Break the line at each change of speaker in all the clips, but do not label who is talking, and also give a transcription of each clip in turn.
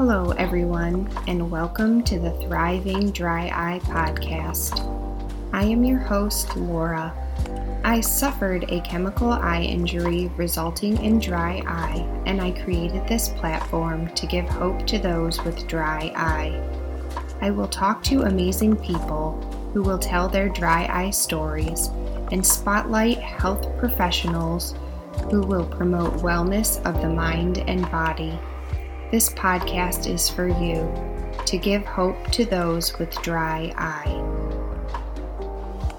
Hello, everyone, and welcome to the Thriving Dry Eye podcast. I am your host, Laura. I suffered a chemical eye injury resulting in dry eye, and I created this platform to give hope to those with dry eye. I will talk to amazing people who will tell their dry eye stories and spotlight health professionals who will promote wellness of the mind and body. This podcast is for you to give hope to those with dry eye.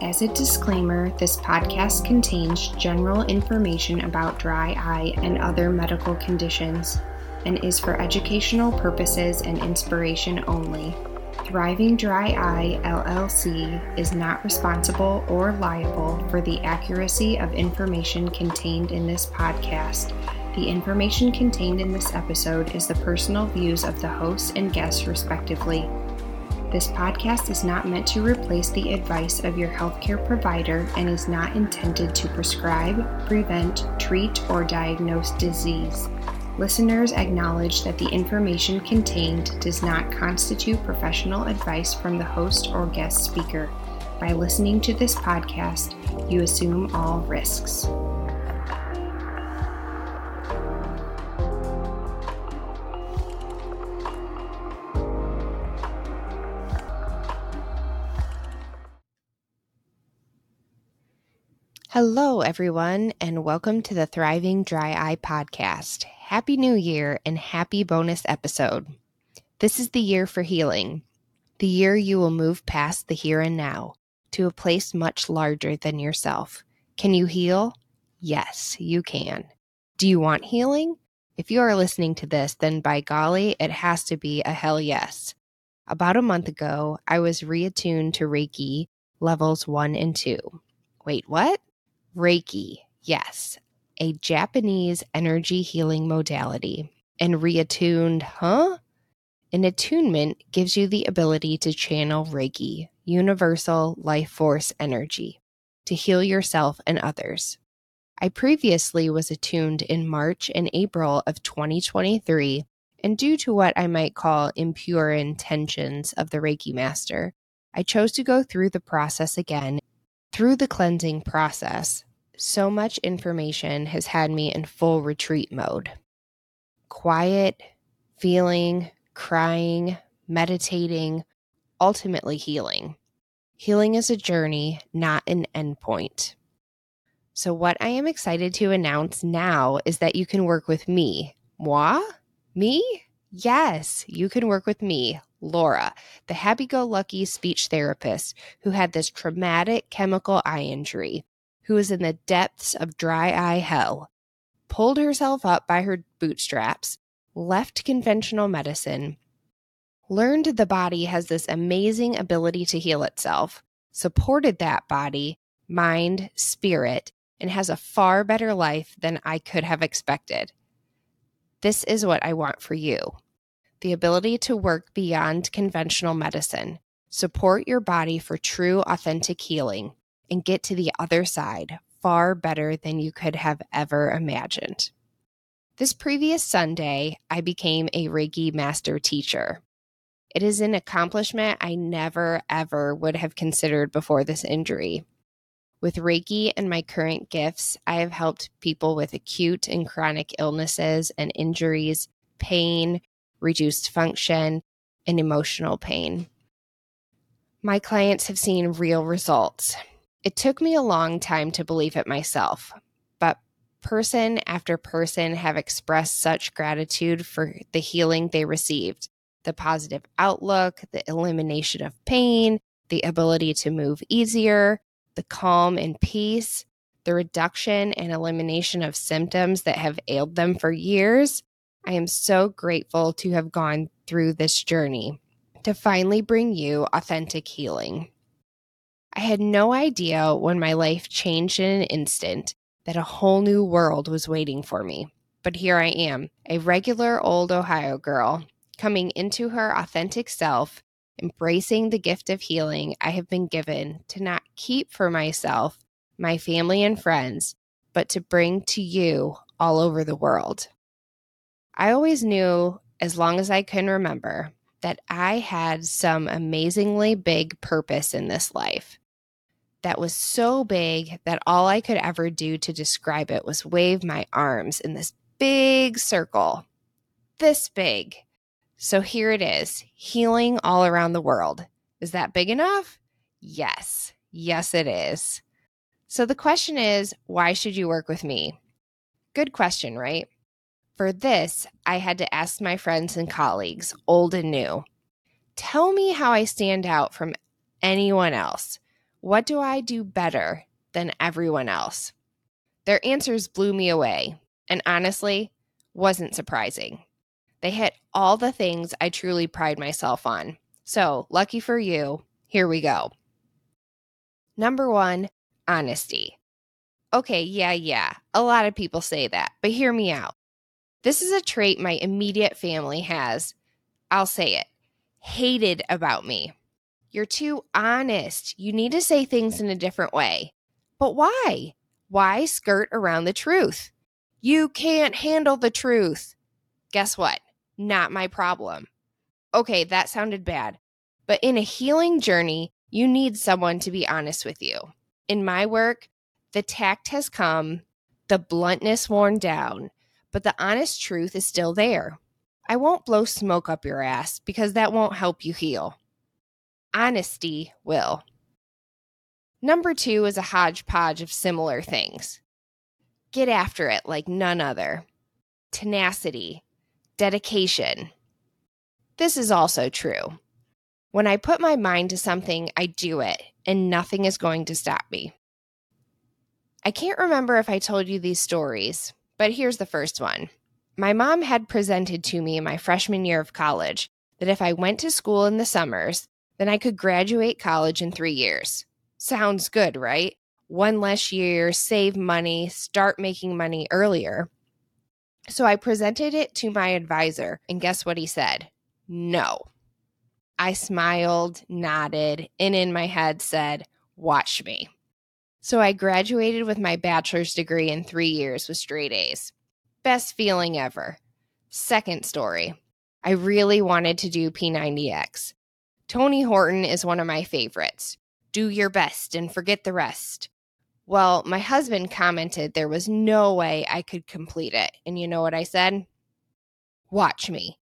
As a disclaimer, this podcast contains general information about dry eye and other medical conditions and is for educational purposes and inspiration only. Thriving Dry Eye LLC is not responsible or liable for the accuracy of information contained in this podcast the information contained in this episode is the personal views of the host and guests, respectively. This podcast is not meant to replace the advice of your healthcare provider and is not intended to prescribe, prevent, treat, or diagnose disease. Listeners acknowledge that the information contained does not constitute professional advice from the host or guest speaker. By listening to this podcast, you assume all risks. Hello, everyone, and welcome to the Thriving Dry Eye podcast. Happy New Year and happy bonus episode. This is the year for healing, the year you will move past the here and now to a place much larger than yourself. Can you heal? Yes, you can. Do you want healing? If you are listening to this, then by golly, it has to be a hell yes. About a month ago, I was reattuned to Reiki levels one and two. Wait, what? Reiki, yes, a Japanese energy healing modality. And reattuned, huh? An attunement gives you the ability to channel Reiki, universal life force energy, to heal yourself and others. I previously was attuned in March and April of 2023, and due to what I might call impure intentions of the Reiki master, I chose to go through the process again through the cleansing process, so much information has had me in full retreat mode. Quiet, feeling, crying, meditating, ultimately healing. Healing is a journey, not an endpoint. So, what I am excited to announce now is that you can work with me. Moi? Me? Yes, you can work with me, Laura, the happy go lucky speech therapist who had this traumatic chemical eye injury, who was in the depths of dry eye hell, pulled herself up by her bootstraps, left conventional medicine, learned the body has this amazing ability to heal itself, supported that body, mind, spirit, and has a far better life than I could have expected. This is what I want for you the ability to work beyond conventional medicine, support your body for true, authentic healing, and get to the other side far better than you could have ever imagined. This previous Sunday, I became a Reiki master teacher. It is an accomplishment I never, ever would have considered before this injury. With Reiki and my current gifts, I have helped people with acute and chronic illnesses and injuries, pain, reduced function, and emotional pain. My clients have seen real results. It took me a long time to believe it myself, but person after person have expressed such gratitude for the healing they received the positive outlook, the elimination of pain, the ability to move easier, the calm and peace, the reduction and elimination of symptoms that have ailed them for years, I am so grateful to have gone through this journey to finally bring you authentic healing. I had no idea when my life changed in an instant that a whole new world was waiting for me. But here I am, a regular old Ohio girl, coming into her authentic self, embracing the gift of healing I have been given to not keep for myself, my family, and friends, but to bring to you all over the world. I always knew as long as I can remember, that I had some amazingly big purpose in this life that was so big that all I could ever do to describe it was wave my arms in this big circle, this big. So here it is healing all around the world. Is that big enough? Yes. Yes, it is. So the question is why should you work with me? Good question, right? For this, I had to ask my friends and colleagues, old and new, tell me how I stand out from anyone else. What do I do better than everyone else? Their answers blew me away and honestly wasn't surprising. They hit all the things I truly pride myself on. So, lucky for you, here we go. Number one, honesty. Okay, yeah, yeah. A lot of people say that, but hear me out. This is a trait my immediate family has. I'll say it hated about me. You're too honest. You need to say things in a different way. But why? Why skirt around the truth? You can't handle the truth. Guess what? Not my problem. Okay, that sounded bad. But in a healing journey, you need someone to be honest with you. In my work, the tact has come, the bluntness worn down, but the honest truth is still there. I won't blow smoke up your ass because that won't help you heal. Honesty will. Number two is a hodgepodge of similar things. Get after it like none other. Tenacity, dedication. This is also true. When I put my mind to something, I do it, and nothing is going to stop me. I can't remember if I told you these stories, but here's the first one. My mom had presented to me in my freshman year of college that if I went to school in the summers, then I could graduate college in three years. Sounds good, right? One less year, save money, start making money earlier. So I presented it to my advisor, and guess what he said? No. I smiled, nodded, and in my head said, Watch me. So I graduated with my bachelor's degree in three years with straight A's. Best feeling ever. Second story. I really wanted to do P90X. Tony Horton is one of my favorites. Do your best and forget the rest. Well, my husband commented there was no way I could complete it. And you know what I said? Watch me.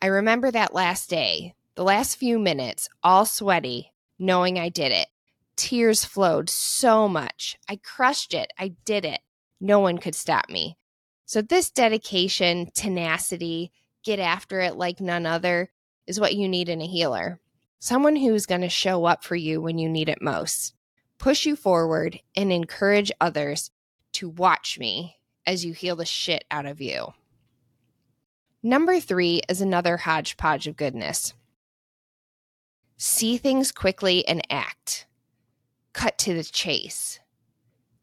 I remember that last day, the last few minutes, all sweaty, knowing I did it. Tears flowed so much. I crushed it. I did it. No one could stop me. So, this dedication, tenacity, get after it like none other is what you need in a healer. Someone who's going to show up for you when you need it most, push you forward, and encourage others to watch me as you heal the shit out of you. Number three is another hodgepodge of goodness. See things quickly and act. Cut to the chase.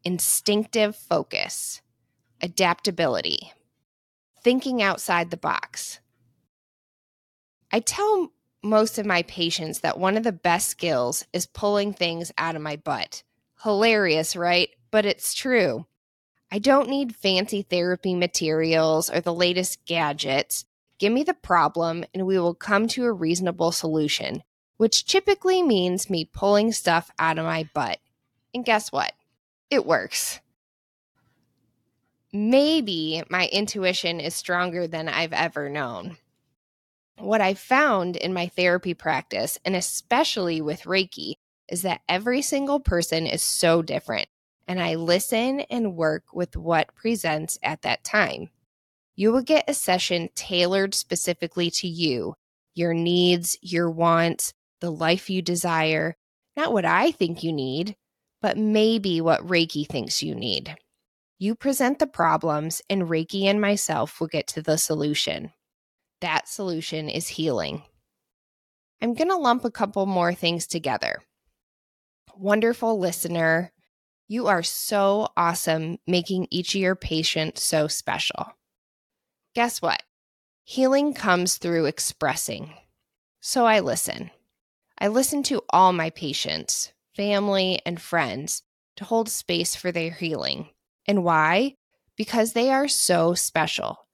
Instinctive focus adaptability, thinking outside the box. I tell most of my patients that one of the best skills is pulling things out of my butt. Hilarious, right? But it's true. I don't need fancy therapy materials or the latest gadgets. Give me the problem and we will come to a reasonable solution, which typically means me pulling stuff out of my butt. And guess what? It works maybe my intuition is stronger than I've ever known. What I found in my therapy practice, and especially with Reiki, is that every single person is so different, and I listen and work with what presents at that time. You will get a session tailored specifically to you, your needs, your wants, the life you desire, not what I think you need, but maybe what Reiki thinks you need. You present the problems, and Reiki and myself will get to the solution. That solution is healing. I'm going to lump a couple more things together. Wonderful listener, you are so awesome making each of your patients so special. Guess what? Healing comes through expressing. So I listen. I listen to all my patients, family, and friends to hold space for their healing. And why? Because they are so special.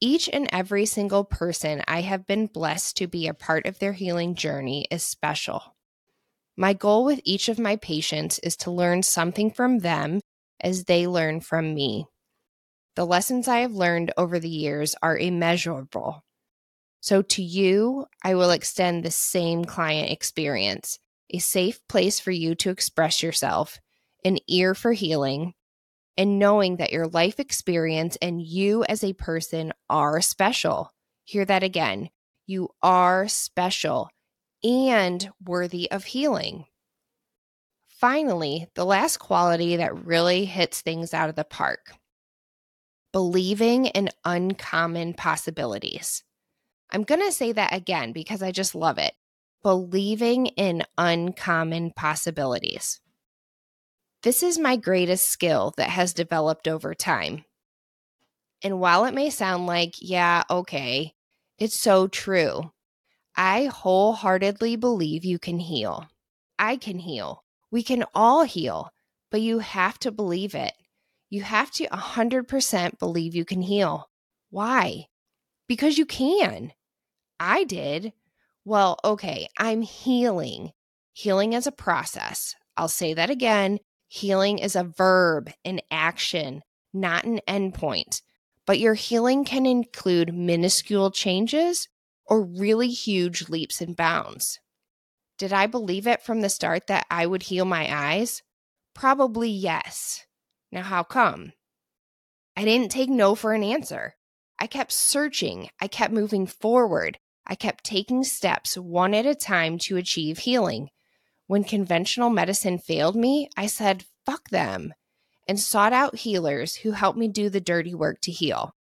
Each and every single person I have been blessed to be a part of their healing journey is special. My goal with each of my patients is to learn something from them as they learn from me. The lessons I have learned over the years are immeasurable. So, to you, I will extend the same client experience a safe place for you to express yourself, an ear for healing, and knowing that your life experience and you as a person are special. Hear that again. You are special and worthy of healing. Finally, the last quality that really hits things out of the park believing in uncommon possibilities. I'm going to say that again because I just love it. Believing in uncommon possibilities. This is my greatest skill that has developed over time. And while it may sound like, yeah, okay, it's so true. I wholeheartedly believe you can heal. I can heal. We can all heal, but you have to believe it. You have to 100% believe you can heal. Why? Because you can. I did. Well, okay, I'm healing. Healing is a process. I'll say that again. Healing is a verb, an action, not an endpoint. But your healing can include minuscule changes or really huge leaps and bounds. Did I believe it from the start that I would heal my eyes? Probably yes. Now, how come? I didn't take no for an answer. I kept searching. I kept moving forward. I kept taking steps one at a time to achieve healing. When conventional medicine failed me, I said, fuck them, and sought out healers who helped me do the dirty work to heal.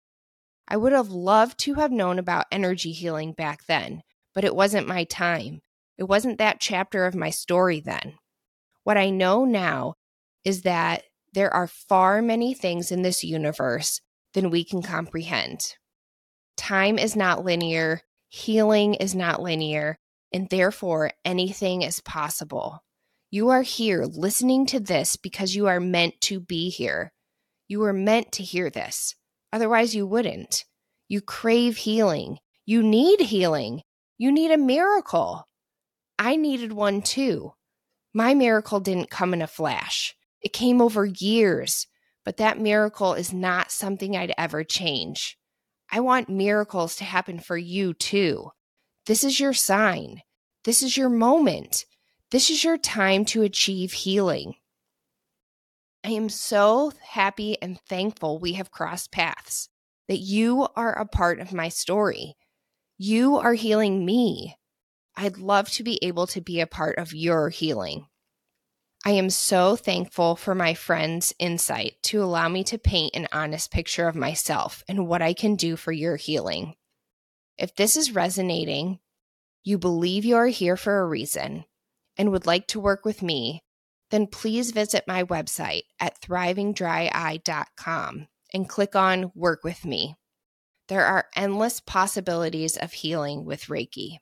I would have loved to have known about energy healing back then, but it wasn't my time. It wasn't that chapter of my story then. What I know now is that there are far many things in this universe than we can comprehend. Time is not linear, healing is not linear, and therefore anything is possible. You are here listening to this because you are meant to be here. You were meant to hear this. Otherwise, you wouldn't. You crave healing. You need healing. You need a miracle. I needed one too. My miracle didn't come in a flash, it came over years, but that miracle is not something I'd ever change. I want miracles to happen for you too. This is your sign. This is your moment. This is your time to achieve healing. I am so happy and thankful we have crossed paths, that you are a part of my story. You are healing me. I'd love to be able to be a part of your healing. I am so thankful for my friend's insight to allow me to paint an honest picture of myself and what I can do for your healing. If this is resonating, you believe you are here for a reason, and would like to work with me, then please visit my website at thrivingdryeye.com and click on Work with Me. There are endless possibilities of healing with Reiki.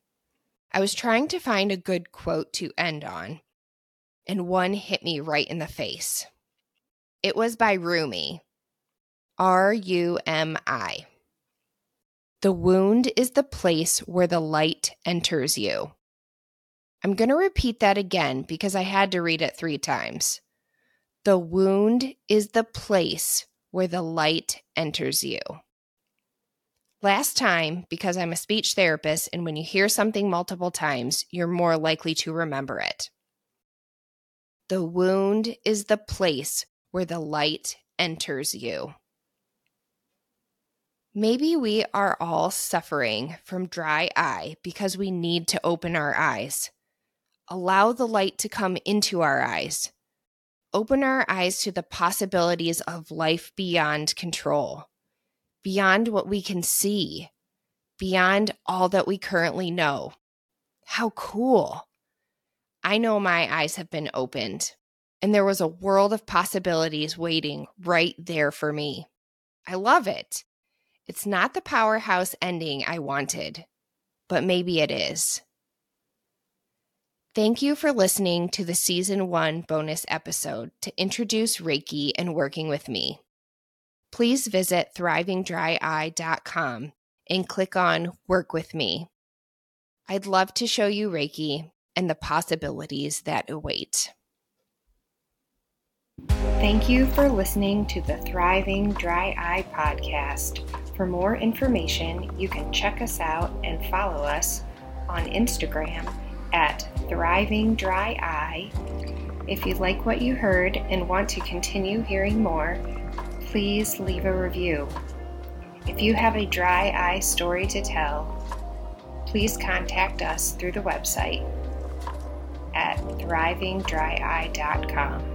I was trying to find a good quote to end on, and one hit me right in the face. It was by Rumi, R U M I. The wound is the place where the light enters you. I'm going to repeat that again because I had to read it three times. The wound is the place where the light enters you. Last time, because I'm a speech therapist, and when you hear something multiple times, you're more likely to remember it. The wound is the place where the light enters you. Maybe we are all suffering from dry eye because we need to open our eyes. Allow the light to come into our eyes. Open our eyes to the possibilities of life beyond control, beyond what we can see, beyond all that we currently know. How cool! I know my eyes have been opened, and there was a world of possibilities waiting right there for me. I love it. It's not the powerhouse ending I wanted, but maybe it is. Thank you for listening to the season one bonus episode to introduce Reiki and working with me. please visit thrivingdryeye.com and click on Work with Me. I'd love to show you Reiki and the possibilities that await. Thank you for listening to the Thriving Dry Eye podcast. For more information, you can check us out and follow us on Instagram at Thriving Dry Eye. If you like what you heard and want to continue hearing more, please leave a review. If you have a dry eye story to tell, please contact us through the website at thrivingdryeye.com.